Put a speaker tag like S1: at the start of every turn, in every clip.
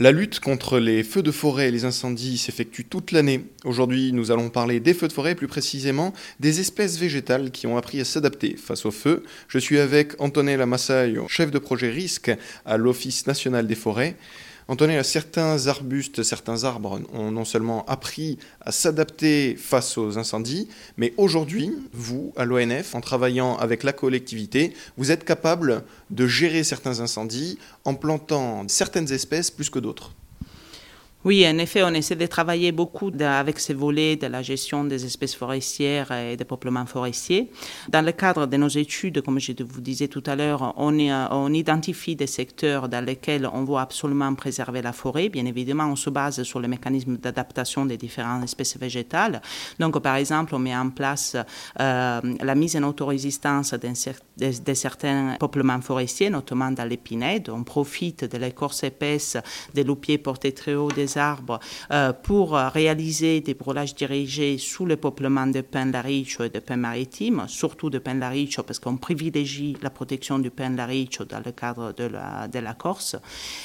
S1: La lutte contre les feux de forêt et les incendies s'effectue toute l'année. Aujourd'hui, nous allons parler des feux de forêt, plus précisément des espèces végétales qui ont appris à s'adapter face aux feux. Je suis avec Antonella Massaio, chef de projet risque à l'Office national des forêts. Antonella, certains arbustes, certains arbres ont non seulement appris à s'adapter face aux incendies, mais aujourd'hui, vous, à l'ONF, en travaillant avec la collectivité, vous êtes capable de gérer certains incendies en plantant certaines espèces plus que d'autres.
S2: Oui, en effet, on essaie de travailler beaucoup avec ces volets de la gestion des espèces forestières et des peuplements forestiers. Dans le cadre de nos études, comme je vous disais tout à l'heure, on, on, identifie des secteurs dans lesquels on veut absolument préserver la forêt. Bien évidemment, on se base sur le mécanisme d'adaptation des différentes espèces végétales. Donc, par exemple, on met en place euh, la mise en autorésistance de, de, certains peuplements forestiers, notamment dans l'épinède. On profite de l'écorce épaisse des loupiers portés très haut des arbres euh, pour réaliser des brûlages dirigés sous le peuplement de pin laricho et de pin maritime, surtout de pin laricho parce qu'on privilégie la protection du pin laricho dans le cadre de la, Corse,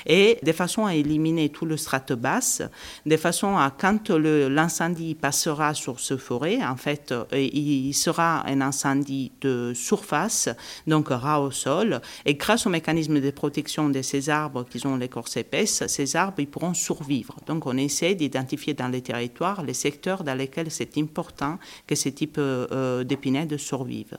S2: et de façon à éliminer tout le strate basse, de façon à quand l'incendie passera sur ce forêt, en fait, euh, il sera un incendie de surface, donc ras au sol, et grâce au mécanisme de protection de ces arbres qui ont l'écorce épaisse, ces arbres ils pourront survivre. Donc on essaie d'identifier dans les territoires les secteurs dans lesquels c'est important que ce type euh, d'épinèdes survivent.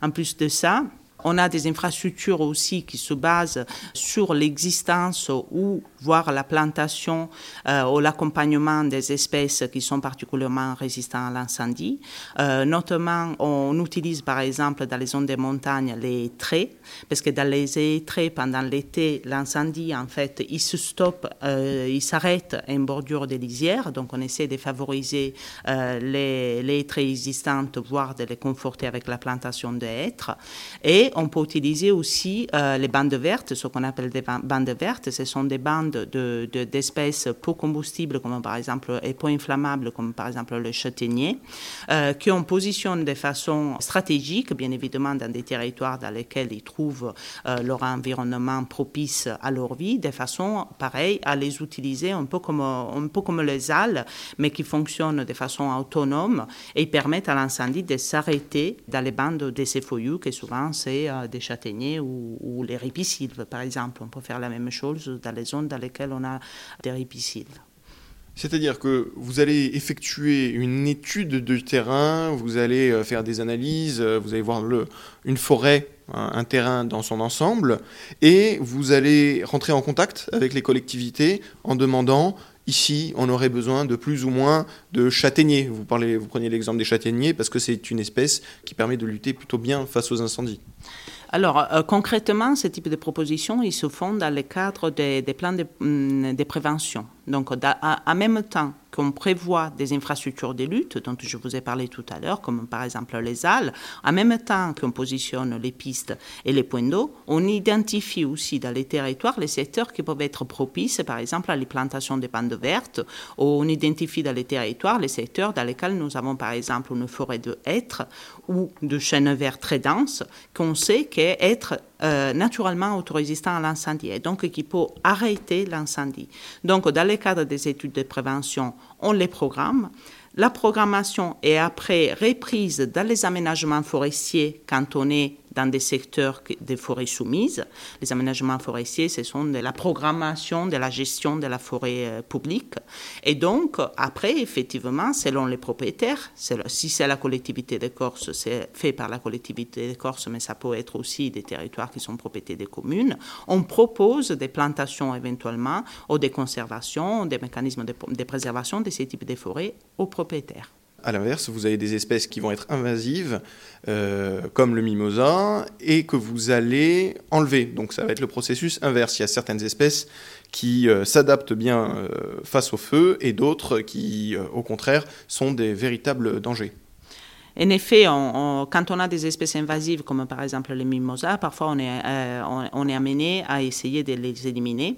S2: En plus de ça, on a des infrastructures aussi qui se basent sur l'existence ou voire la plantation euh, ou l'accompagnement des espèces qui sont particulièrement résistantes à l'incendie. Euh, notamment, on utilise par exemple dans les zones des montagnes les traits, parce que dans les traits, pendant l'été, l'incendie, en fait, il se stoppe, euh, il s'arrête une bordure des lisières, donc on essaie de favoriser les, les traits existantes, voire de les conforter avec la plantation de hêtres. Et on peut utiliser aussi euh, les bandes vertes, ce qu'on appelle des bandes vertes. Ce sont des bandes d'espèces de, peu combustibles, comme par exemple, et peu inflammables, comme par exemple le châtaignier, euh, qu'on positionne de façon stratégique, bien évidemment, dans des territoires dans lesquels ils trouvent euh, leur environnement propice à leur vie, de façon, pareil, à les utiliser un peu comme, un peu comme les ales, mais qui fonctionnent de façon autonome et permettent à l'incendie de s'arrêter dans les bandes de ces feuillus, que souvent c'est euh, des châtaigniers ou, les ripisylves, par exemple. On peut faire la même chose dans les zones dans lesquelles on a des ripisylves.
S1: C'est-à-dire que vous allez effectuer une étude de terrain, vous allez euh, faire des analyses, euh, vous allez voir une forêt, un terrain dans son ensemble, et vous allez rentrer en contact avec les collectivités en demandant Ici, on aurait besoin de plus ou moins de châtaigniers. Vous, prenez l'exemple des châtaigniers parce que c'est une espèce qui permet de lutter plutôt bien face aux incendies.
S2: Alors, euh, concrètement, ce type de propositions, ils se font dans le cadre des, plans de, hum, de, prévention. Donc, en même temps qu'on prévoit des infrastructures de lutte, dont je vous ai parlé tout à l'heure, comme par exemple les halles, en même temps qu'on positionne les pistes et les points d'eau, on identifie aussi dans les territoires les secteurs qui peuvent être propices, par exemple, à l'implantation des bandes vertes, ou on identifie dans les territoires les secteurs dans lesquels nous avons, par exemple, une forêt de hêtres ou de chênes verts très denses, qu'on sait qu'être euh, naturellement autorésistant à l'incendie et donc qui peut arrêter l'incendie. Donc, dans le cadre des études de prévention, on les programme. La programmation est après reprise dans les aménagements forestiers quand on est dans des secteurs des forêts soumises. Les aménagements forestiers, ce sont de la programmation de la gestion de la forêt euh, publique. Et donc, après, effectivement, selon les propriétaires, si c'est la collectivité de Corse, c'est fait par la collectivité de Corse, mais ça peut être aussi des territoires qui sont propriétés des communes, on propose des plantations éventuellement, ou des conservations, des mécanismes de, de préservation de ces types de forêts aux propriétaires.
S1: À l'inverse, vous avez des espèces qui vont être invasives, euh, comme le mimosa, et que vous allez enlever. Donc ça va être le processus inverse. Il y a certaines espèces qui euh, s'adaptent bien euh, face au feu, et d'autres qui, au contraire, sont des véritables dangers.
S2: En effet, quand on a des espèces invasives, comme par exemple les mimosas, parfois on est, euh, on, est amené à essayer de les éliminer,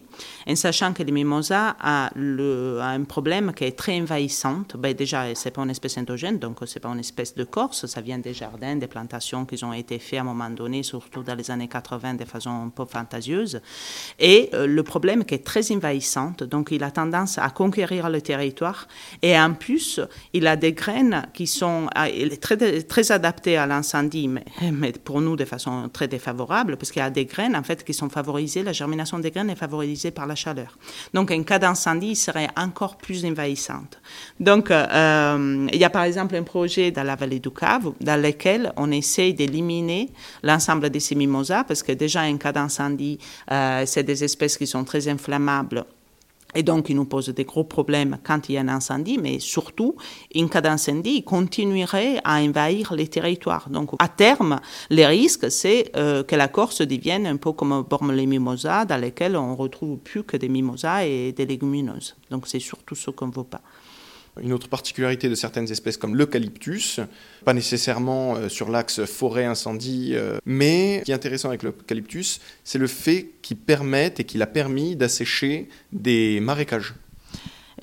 S2: en sachant que les mimosas a, le, a un problème qui est très envahissante. Ben déjà, c'est pas une espèce endogène, donc c'est pas une espèce de corse, ça vient des jardins, des plantations qui ont été faites à un moment donné, surtout dans les années 80, de façon un peu fantasieuse. Et euh, le problème qui est très envahissante, donc il a tendance à conquérir le territoire, et en plus, il a des graines qui sont très, très adapté à l'incendie, mais, pour nous de façon très défavorable, parce qu'il y a des graines en fait qui sont favorisées, la germination des graines est favorisée par la chaleur. Donc un cas d'incendie serait encore plus envahissante. Donc euh, il y a par exemple un projet dans la vallée du Cave dans lequel on essaye d'éliminer l'ensemble des ces mimosas, parce que déjà un cas d'incendie, euh, c'est des espèces qui sont très inflammables et donc, il nous pose des gros problèmes quand il y a un incendie, mais surtout, en cas d'incendie, il continuerait à envahir les territoires. Donc, à terme, les risques, c'est euh, que la Corse devienne un peu comme borme les mimosas, dans lesquels on retrouve plus que des mimosas et des légumineuses. Donc, c'est surtout ce qu'on ne veut pas.
S1: Une autre particularité de certaines espèces comme l'eucalyptus, pas nécessairement euh, sur l'axe forêt-incendie, euh, mais ce qui est intéressant avec l'eucalyptus, c'est le fait qu'il permette et qu'il a permis d'assécher des marécages.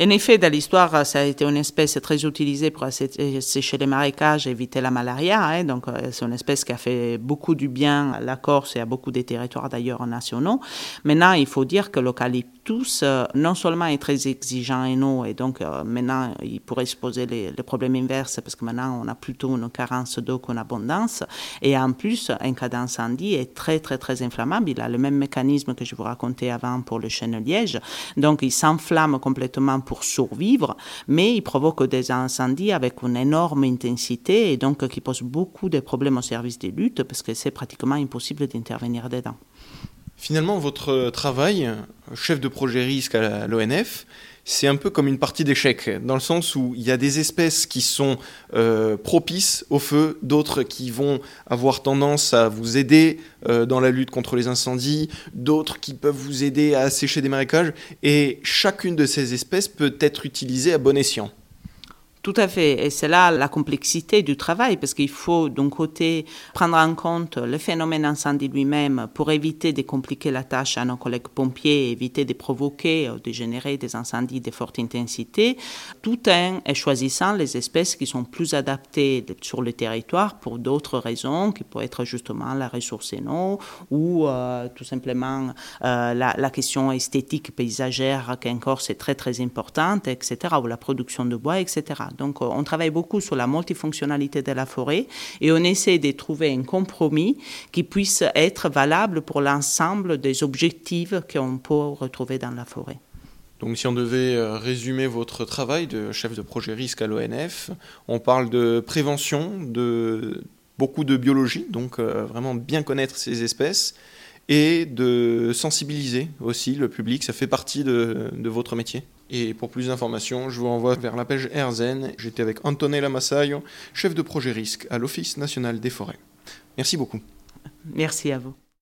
S2: En effet, dans l'histoire, ça a été une espèce très utilisée pour sécher les marécages et éviter la malaria. Hein. donc, euh, c'est une espèce qui a fait beaucoup du bien à la Corse et à beaucoup des territoires d'ailleurs nationaux. Maintenant, il faut dire que l'eucalyptus, euh, non seulement est très exigeant en eau, et donc euh, maintenant, il pourrait se poser les, problèmes inverses parce que maintenant, on a plutôt une carence d'eau qu'une abondance. Et en plus, un cas d'incendie est très, très, très inflammable. Il a le même mécanisme que je vous racontais avant pour le chêne liège. Donc, il s'enflamme complètement survivre, mais il provoque des incendies avec une énorme intensité et donc qui pose beaucoup de problèmes au service des luttes parce que c'est pratiquement impossible d'intervenir dedans.
S1: Finalement, votre travail, chef de projet risque à l'ONF, c'est un peu comme une partie d'échec, dans le sens où il y a des espèces qui sont euh, propices au feu, d'autres qui vont avoir tendance à vous aider euh, dans la lutte contre les incendies, d'autres qui peuvent vous aider à assécher des marécages, et chacune de ces espèces peut être utilisée à bon escient.
S2: Tout à fait. Et c'est là la complexité du travail, parce qu'il faut d'un côté prendre en compte le phénomène incendie lui-même pour éviter de compliquer la tâche à nos collègues pompiers, éviter de provoquer ou de générer des incendies de forte intensité, tout en choisissant les espèces qui sont plus adaptées sur le territoire pour d'autres raisons, qui peuvent être justement la ressource en ou euh, tout simplement euh, la, la, question esthétique paysagère qui encore c'est très très importante, etc., ou la production de bois, etc. Donc, euh, on travaille beaucoup sur la multifonctionnalité de la forêt et on essaie de trouver un compromis qui puisse être valable pour l'ensemble des objectifs qu'on peut retrouver dans la forêt.
S1: Donc si on devait euh, résumer votre travail de chef de projet risque à l'ONF, on parle de prévention, de beaucoup de biologie, donc euh, vraiment bien connaître ces espèces, et de sensibiliser aussi le public, ça fait partie de votre métier? Et pour plus d'informations, je vous renvoie vers la page AirZen. J'étais avec Antonella Massaio, chef de projet risque à l'Office national des forêts. Merci beaucoup.
S2: Merci à vous.